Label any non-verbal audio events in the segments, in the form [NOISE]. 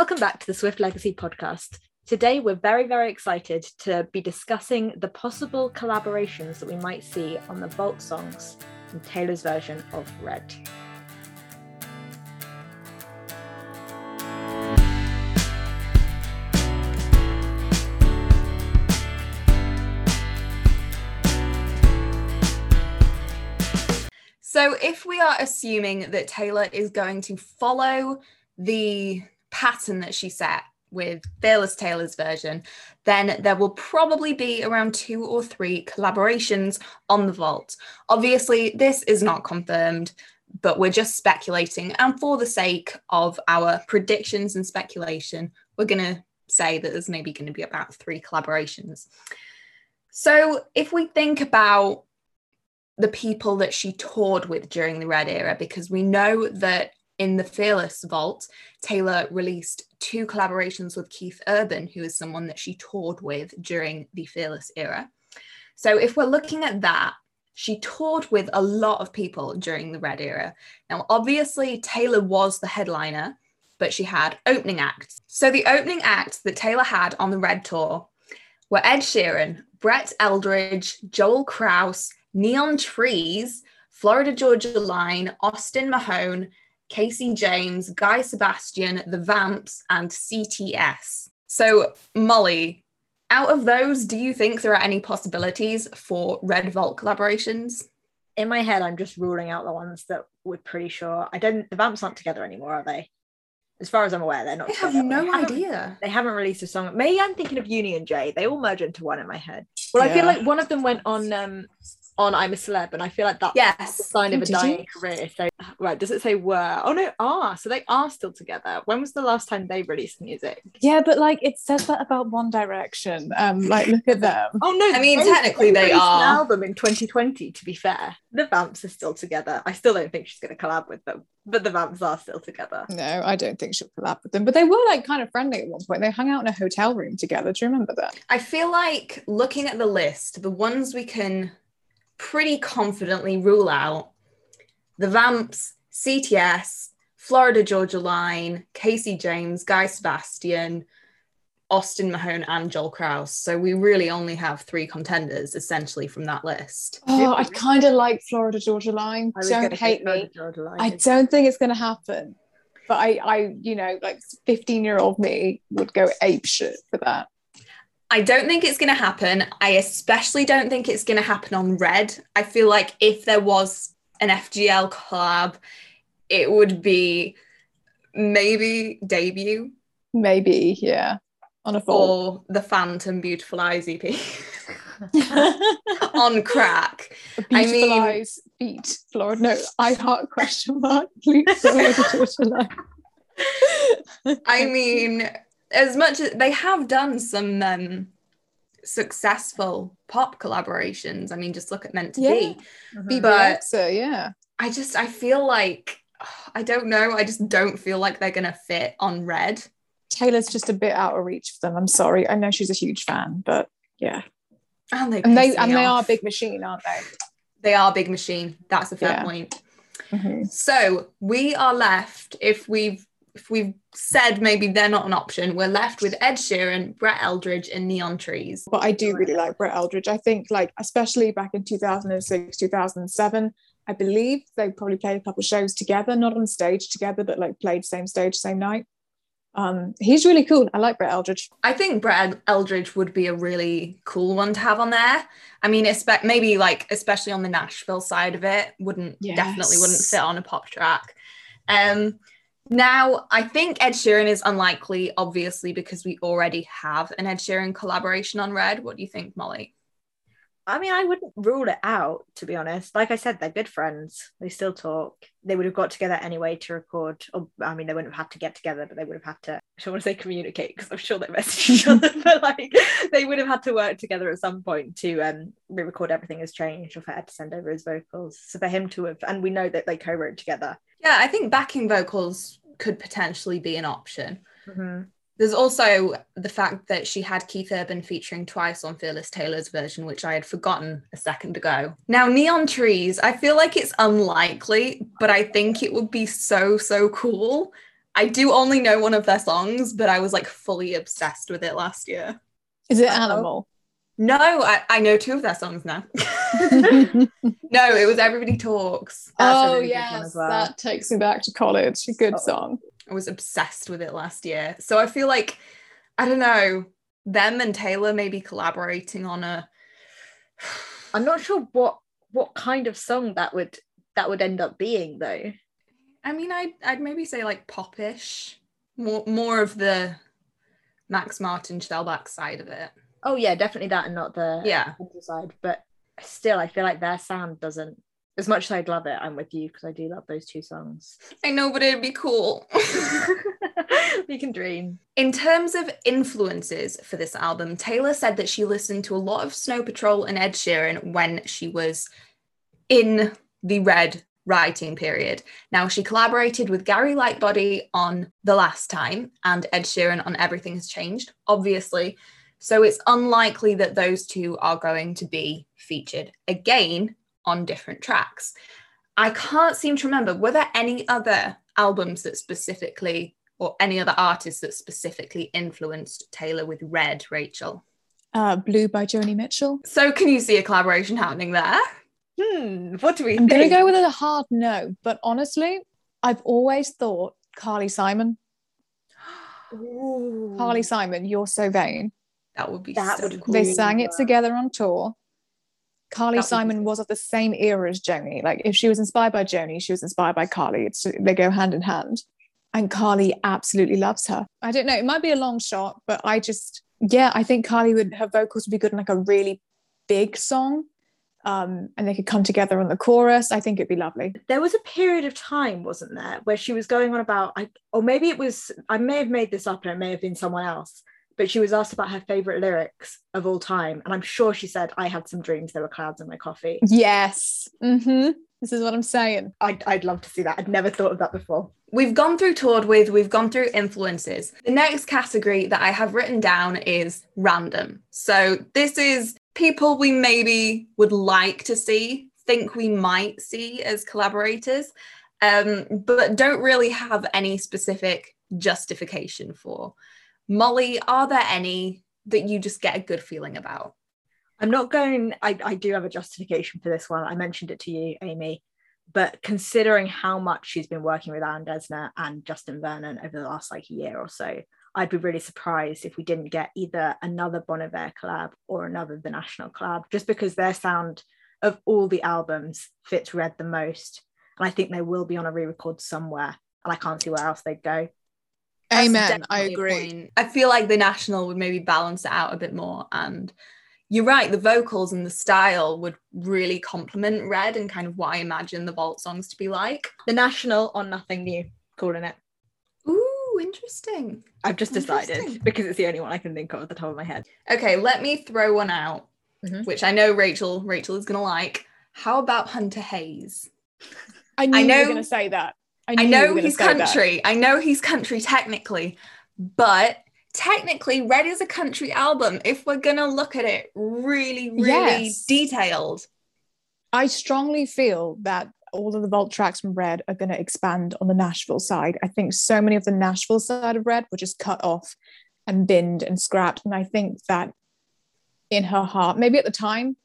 Welcome back to the Swift Legacy podcast. Today, we're very, very excited to be discussing the possible collaborations that we might see on the Vault songs in Taylor's version of Red. So, if we are assuming that Taylor is going to follow the pattern that she set with Fearless Taylor's version, then there will probably be around two or three collaborations on the vault. Obviously, this is not confirmed, but we're just speculating. And for the sake of our predictions and speculation, we're going to say that there's maybe going to be about three collaborations. So, if we think about the people that she toured with during the Red era because we know that in the Fearless Vault, Taylor released two collaborations with Keith Urban, who is someone that she toured with during the Fearless era. So if we're looking at that, she toured with a lot of people during the Red era. Now, obviously, Taylor was the headliner, but she had opening acts. So the opening acts that Taylor had on the Red tour were Ed Sheeran, Brett Eldredge, Joel Crouse, Neon Trees, Florida Georgia Line, Austin Mahone, Casey James, Guy Sebastian, The Vamps, and CTS. So, Molly, out of those, do you think there are any possibilities for Red Vault collaborations? In my head, I'm just ruling out the ones that we're pretty sure. I don't. The Vamps aren't together anymore, are they? As far as I'm aware, they're not. I have no they idea. They haven't released a song. Maybe I'm thinking of Union J. They all merge into one in my head. Well, yeah. I feel like one of them went on um, on I'm a Celeb, and I feel like that's yes. a sign of a dying you? career. So, right, does it say were? Oh no, are. So they are still together. When was the last time they released music? Yeah, but like it says that about One Direction. Um, like look at them. oh no, I mean they, technically they, they are. An album in 2020. To be fair, the Vamps are still together. I still don't think she's going to collab with them, but the Vamps are still together. No, I don't think she'll collab with them. But they were like kind of friendly at one point. They hung out in a hotel room together. Do you remember that? I feel like looking at the list, the ones we can pretty confidently rule out the Vamps, CTS, Florida Georgia Line, Casey James, Guy Sebastian, Austin Mahone, and Joel Crouse. So we really only have three contenders essentially from that list. Oh, I kind of like Florida Georgia Line. Don't hate me. I don't think it's going to happen. But I, I, you know, like 15 year old me would go ape shit for that. I don't think it's going to happen. I especially don't think it's going to happen on Red. I feel like if there was an FGL collab, it would be maybe debut. Maybe, yeah. On a Or the Phantom Beautiful Eyes [LAUGHS] EP. on crack. Beautiful I mean, eyes, beat. No, I heart question mark. Please, [LAUGHS] I mean, as much as they have done some um, successful pop collaborations. I mean, just look at Meant to yeah. Be. Mm-hmm. But so yeah, I just I feel like [SIGHS] I don't know. I just don't feel like they're gonna fit on Red. Taylor's just a bit out of reach for them. I'm sorry. I know she's a huge fan, but yeah. And they and they and they are a big machine, aren't they? They are a big machine. That's a fair yeah. point. Mm-hmm. So we are left if we've if we've said maybe they're not an option, we're left with Ed Sheeran, Brett Eldredge, and Neon Trees. But I do really like Brett Eldredge. I think, like, especially back in 2006, 2007, I believe they probably played a couple shows together, not on stage together, but like played same stage, same night. Um, he's really cool. I like Brett Eldredge. I think Brett Eldredge would be a really cool one to have on there. I mean, espe- maybe like especially on the Nashville side of it, wouldn't yes. definitely wouldn't sit on a pop track. Um, now, I think Ed Sheeran is unlikely, obviously, because we already have an Ed Sheeran collaboration on Red. What do you think, Molly? I mean, I wouldn't rule it out, to be honest. Like I said, they're good friends. They still talk. They would have got together anyway to record. Or, I mean, they wouldn't have had to get together, but they would have had to, I don't want to say communicate because I'm sure they message each [LAUGHS] other, but like they would have had to work together at some point to um, re record Everything Has Changed or for Ed to send over his vocals. So for him to have, and we know that they co wrote together. Yeah, I think backing vocals could potentially be an option. Mm-hmm. There's also the fact that she had Keith Urban featuring twice on Fearless Taylor's version, which I had forgotten a second ago. Now, Neon Trees, I feel like it's unlikely, but I think it would be so, so cool. I do only know one of their songs, but I was like fully obsessed with it last year. Is it Uh-oh. Animal? No, I, I know two of their songs now. [LAUGHS] no, it was Everybody Talks. That's oh really yes, well. that takes me back to college. Good Oh. song. I was obsessed with it last year. So I feel like, I don't know, them and Taylor maybe collaborating on a. [SIGHS] I'm not sure what what kind of song that would that would end up being though. I mean, I'd, I'd maybe say like popish, more more of the Max Martin Shellback side of it. Oh yeah, definitely that and not the Yeah. side. But still, I feel like their sound doesn't. As much as I'd love it, I'm with you because I do love those two songs. I know, but it'd be cool. [LAUGHS] [LAUGHS] we can dream. In terms of influences for this album, Taylor said that she listened to a lot of Snow Patrol and Ed Sheeran when she was in the Red writing period. Now, she collaborated with Gary Lightbody on The Last Time and Ed Sheeran on Everything Has Changed, obviously. So it's unlikely that those two are going to be featured again on different tracks. I can't seem to remember, were there any other albums that specifically or any other artists that specifically influenced Taylor with Red, Rachel. Uh, Blue by Joni Mitchell. So can you see a collaboration happening there? Hmm. What do we I'm think? gonna go with a hard no, but honestly, I've always thought Carly Simon. [GASPS] Ooh. Carly Simon, you're so vain. That would be That so would- cool. They sang it together on tour. Carly That would be Simon was of the same era as Joni. Like if she was inspired by Joni, she was inspired by Carly. It's they go hand in hand. And Carly absolutely loves her. I don't know, it might be a long shot, but I just yeah, I think Carly would her vocals would be good in like a really big song. Um, and they could come together on the chorus. I think it'd be lovely. there was a period of time, wasn't there, where she was going on about, I, or maybe it was, I may have made this up and it may have been someone else, but she was asked about her favorite lyrics of all time. And I'm sure she said, I had some dreams, there were clouds in my coffee. Yes. Mm-hmm. This is what I'm saying. I'd, I'd love to see that. I'd never thought of that before. We've gone through toured with, we've gone through influences. The next category that I have written down is random. So this is people we maybe would like to see, think we might see as collaborators, um, but don't really have any specific justification for. Molly, are there any that you just get a good feeling about? I'm not going, I, I do have a justification for this one. I mentioned it to you, Amy. But considering how much she's been working with Aaron Dessner and Justin Vernon over the last like a year or so, I'd be really surprised if we didn't get either another Bon Iver collab or another The National collab, just because their sound of all the albums fits Red the most. And I think they will be on a re-record somewhere, and I can't see where else they'd go. That's Amen. I agree. I feel like the national would maybe balance it out a bit more. And you're right, the vocals and the style would really complement Red and kind of what I imagine the Vault songs to be like. The National on Nothing New, calling it. Ooh, interesting. I've just decided because it's the only one I can think of at the top of my head. Okay, let me throw one out, Mhm. which I know Rachel Rachel is gonna like. How about Hunter Hayes? I knew I you know- were going to say that. I you know he's that. country. I know he's country technically, but technically Red is a country album if we're gonna look at it really, really Yes. detailed. I strongly feel that all of the vault tracks from Red are going to expand on the Nashville side. I think so many of the Nashville side of Red were just cut off and binned and scrapped. And I think that in her heart, maybe at the time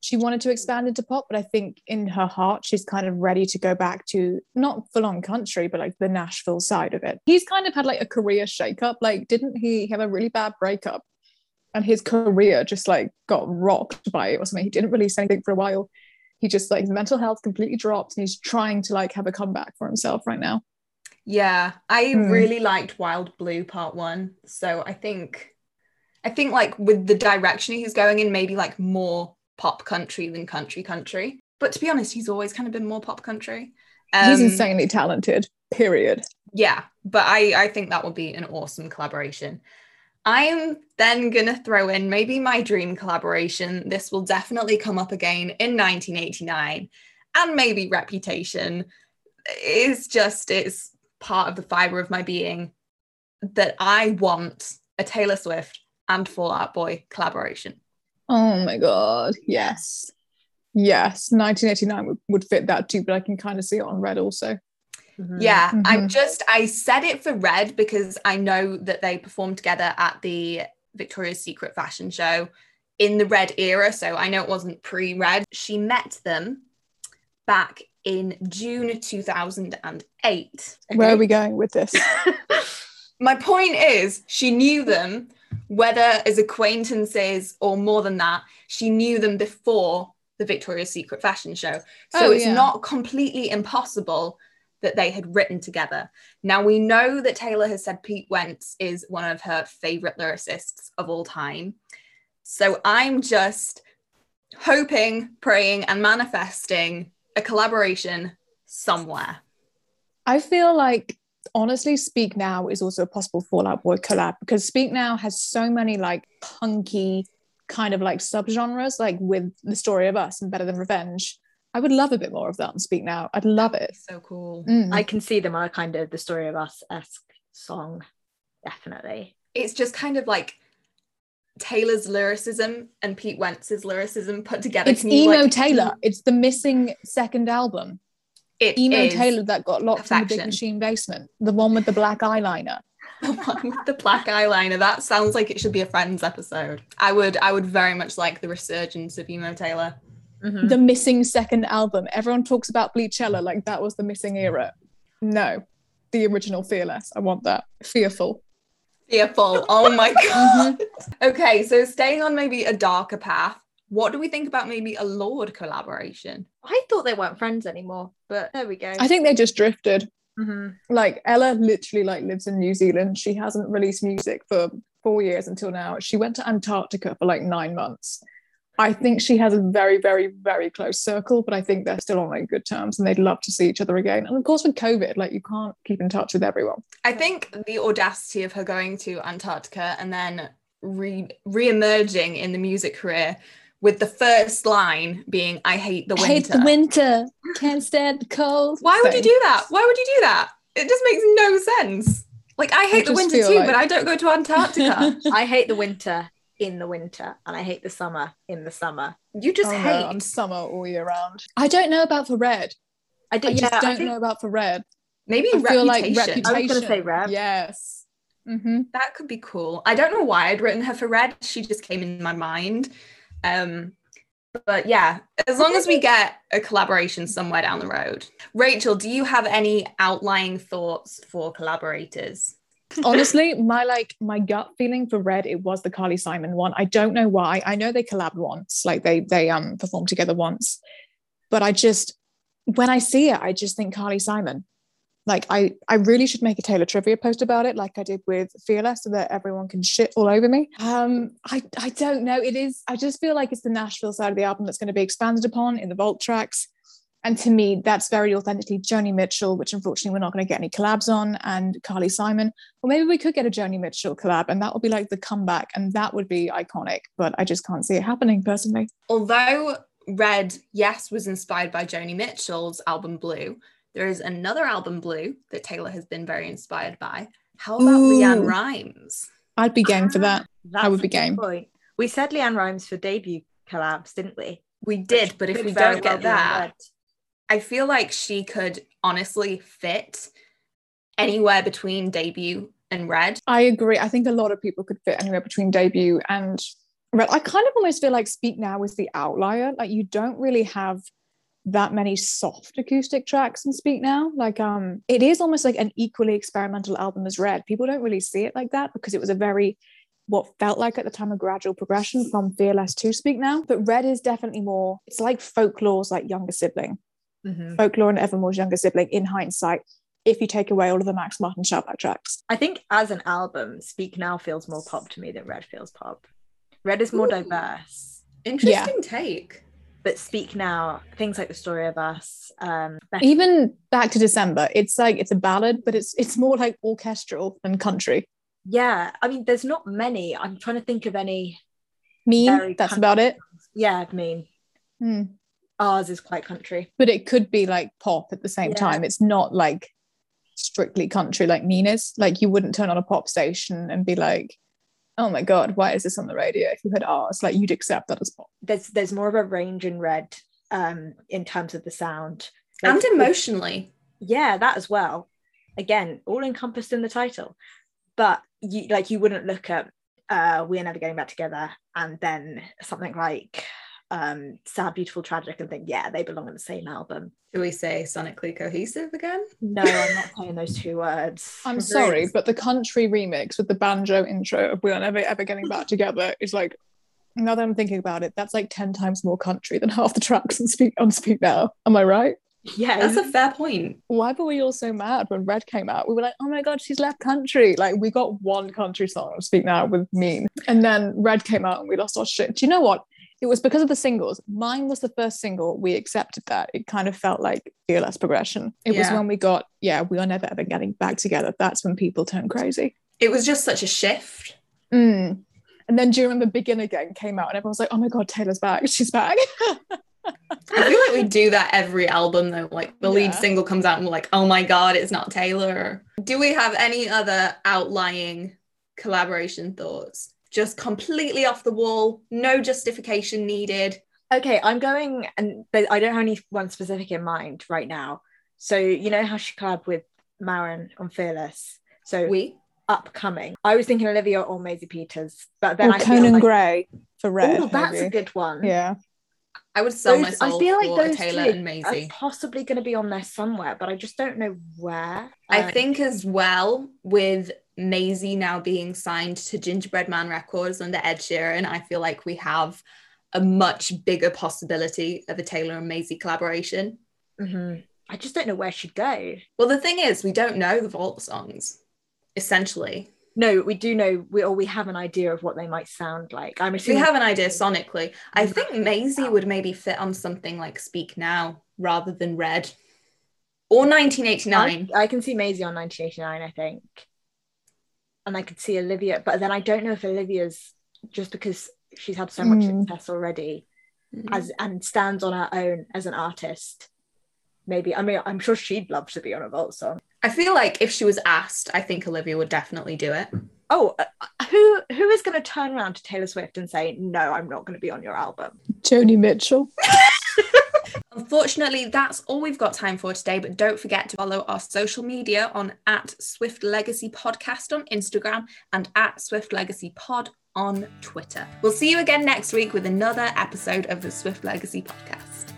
she wanted to expand into pop, but I think in her heart she's kind of ready to go back to not full on country, but like the Nashville side of it. He's kind of had like a career shakeup. Like, didn't he have a really bad breakup? And his career just like got rocked by it or something. He didn't release anything for a while he just like his mental health completely dropped and he's trying to like have a comeback for himself right now Yeah, I Hmm. really liked Wild Blue Part One. So I think, I think like with the direction he's going in, maybe like more pop country than country country. But to be honest, he's always kind of been more pop country. he's Um, insanely talented period Yeah, but I I think that would be an awesome collaboration. I'm then gonna throw in maybe my dream collaboration. This will definitely come up again in 1989, and maybe Reputation. is just it's part of the fiber of my being that I want a Taylor Swift and Fall Out Boy collaboration. Oh my god yes yes 1989 would, would fit that too but i can kind of see it on red also Mhm. Yeah, I Mhm. just I said it for Red because I know that they performed together at the Victoria's Secret fashion show in the Red era, so I know it wasn't pre-Red. She met them back in June 2008. Where are we going with this? [LAUGHS] My point is, she knew them whether as acquaintances or more than that, she knew them before the Victoria's Secret fashion show. So Oh, it's yeah. not completely impossible that they had written together. Now we know that Taylor has said Pete Wentz is one of her favorite lyricists of all time. So I'm just hoping, praying, and manifesting a collaboration somewhere. I feel like honestly, Speak Now is also a possible Fall Out Boy collab because Speak Now has so many like punky kind of like subgenres, like with the story of us and Better Than Revenge. I would love a bit more of that on Speak Now. I'd love it. So cool. Mm. I can see them on a kind of the story of us esque song, definitely. it's just kind of like Taylor's lyricism and Pete Wentz's lyricism put together. it's Can you, emo like, Taylor. It's the missing second album. It Emo Taylor that got locked in the Big. Machine basement. The one with the black eyeliner. [LAUGHS] the one with the black eyeliner. That sounds like it should be a Friends episode. I would, I would very much like the resurgence of emo Taylor. Mhm. The missing second album. Everyone talks about Bleachella like that was the missing era. No, the original Fearless. I want that. Fearful. Fearful. Oh my [LAUGHS] Mm-hmm. god. Okay, so staying on maybe a darker path. What do we think about maybe a Lorde collaboration? I thought they weren't friends anymore, but there we go. I think they just drifted. Mhm. Like Ella literally like lives in New Zealand. She hasn't released music for four years until now. She went to Antarctica for like nine months. I think she has a very, very, very close circle, but I think they're still on like good terms and they'd love to see each other again. And of course, with COVID, like you can't keep in touch with everyone. I think the audacity of her going to Antarctica and then re re-emerging in the music career with the first line being "I hate the winter." I hate the winter. Can't stand the cold. Why would you do that? Why would you do that? It just makes no sense. Like I hate the winter too, like- but I don't go to Antarctica. [LAUGHS] I hate the winter in the winter, and I hate the summer in the summer. you just Oh, no, hate. I'm summer all year round. I don't know about for red. I, I just yeah, don't think know about for red. Maybe I feel like reputation. I was gonna say red. Yes. hmm that could be cool. I don't know why I'd written her for red. She just came in my mind. Um, but yeah, as long as we get a collaboration somewhere down the road. Rachel, do you have any outlying thoughts for collaborators? [LAUGHS] Honestly, my like my gut feeling for red, it was the Carly Simon one. I don't know why. I know they collabed once, like they they um performed together once, but I just when I see it, I just think Carly Simon. Like I I really should make a Taylor trivia post about it, like I did with Fearless, so that everyone can shit all over me. Um, I I don't know. It is. I just feel like it's the Nashville side of the album that's going to be expanded upon in the vault tracks. And to me, that's very authentically Joni Mitchell, which unfortunately we're not going to get any collabs on, and Carly Simon. Or maybe we could get a Joni Mitchell collab, and that would be like the comeback, and that would be iconic. But I just can't see it happening personally. Although Red, yes, was inspired by Joni Mitchell's album Blue, there is another album Blue that Taylor has been very inspired by. How about Ooh. LeAnn Rimes? I'd be game for ah, that. I would be game. Point. We said LeAnn Rimes for debut collabs, didn't we? We did, but if we don't get on that, I feel like she could honestly fit anywhere between debut and red. I agree. I think a lot of people could fit anywhere between debut and Red. I kind of almost feel like Speak Now is the outlier. Like you don't really have that many soft acoustic tracks in Speak Now. Like um it is almost like an equally experimental album as Red. People don't really see it like that because it was a very what felt like at the time a gradual progression from Fearless to Speak Now. But Red is definitely more, it's like folklore's like younger sibling. Mhm. Folklore and Evermore's younger sibling in hindsight, if you take away all of the Max Martin Shellback tracks. I think as an album, Speak Now feels more pop to me than Red feels pop. Red is more Ooh. diverse, Interesting take. But Speak Now, things like the story of us, um, Becky- even back to december it's like it's a ballad but it's it's more like orchestral than country yeah. I mean, there's not many. I'm trying to think of any. mean that's about it Yeah, I mean, Hmm. ours is quite country. but it could be like pop at the same Yeah. time it's not like strictly country like mean is like you wouldn't turn on a pop station and be like oh my god why is this on the radio if you had ours like you'd accept that as pop There's there's more of a range in Red, um, in terms of the sound. And emotionally. yeah, that as well. Again, all encompassed in the title. But you like you wouldn't look at uh We're Never Getting Back Together and then something like um Sad, Beautiful, Tragic and think, yeah, they belong in the same album. Do we say sonically cohesive again? No, I'm not [LAUGHS] saying those two words. I'm sorry, but the country remix with the banjo intro of We Are Never Ever Getting Back Together is like, now that I'm thinking about it, that's like 10 times more country than half the tracks on Speak on Speak Now. Am I right? Yeah, That's a fair point. Why were we all so mad when Red came out? We were like, oh my god, she's left country. Like we got one country song on Speak Now with Mean. And then Red came out and we lost our shit. Do you know what? It was because of the singles. Mine was the first single. We accepted that. It kind of felt like fearless progression. It was when we got, yeah, we are never ever getting back together. That's when people turned crazy. It was just such a shift. Mm. And then do you remember Begin Again came out and everyone was like, oh my god, Taylor's back. [LAUGHS] She's back. I feel like we do that every album though. Like the lead single comes out and we're like, oh my god, it's not Taylor. Do we have any other outlying collaboration thoughts? Just completely off the wall, no justification needed. Okay, I'm going, and but I don't have any one specific in mind right now. So you know how she collabed with Maren on Fearless. So We upcoming. I was thinking Olivia or Maisie Peters, but then or I feel Conan like, Gray for Red. oh, that's maybe. a good one. Yeah. I would sell Those- my soul I feel like those Taylor two and are Maisie. possibly going to be on there somewhere, but I just don't know where. I Uh, think as well with Maisie now being signed to Gingerbread Man Records under Ed Sheeran, I feel like we have a much bigger possibility of a Taylor and Maisie collaboration. mhm. I just don't know where she'd go. Well, the thing is, we don't know the vault songs, essentially. No, we do know we or we have an idea of what they might sound like. I'm assuming We have an idea sonically. I think Maisie would maybe fit on something like Speak Now rather than Red or 1989. I, I can see Maisie on 1989, I think. And I could see Olivia, but then I don't know if Olivia's just because she's had so much Mm. success already Mm. as and stands on her own as an artist. Maybe I mean I'm sure she'd love to be on a vault song. I feel like if she was asked, I think Olivia would definitely do it. Oh, uh, who who is going to turn around to Taylor Swift and say no? I'm not going to be on your album. Joni Mitchell. [LAUGHS] Unfortunately, that's all we've got time for today, but don't forget to follow our social media on at Swift Legacy Podcast on Instagram and at Swift Legacy Pod on Twitter. We'll see you again next week with another episode of the Swift Legacy Podcast.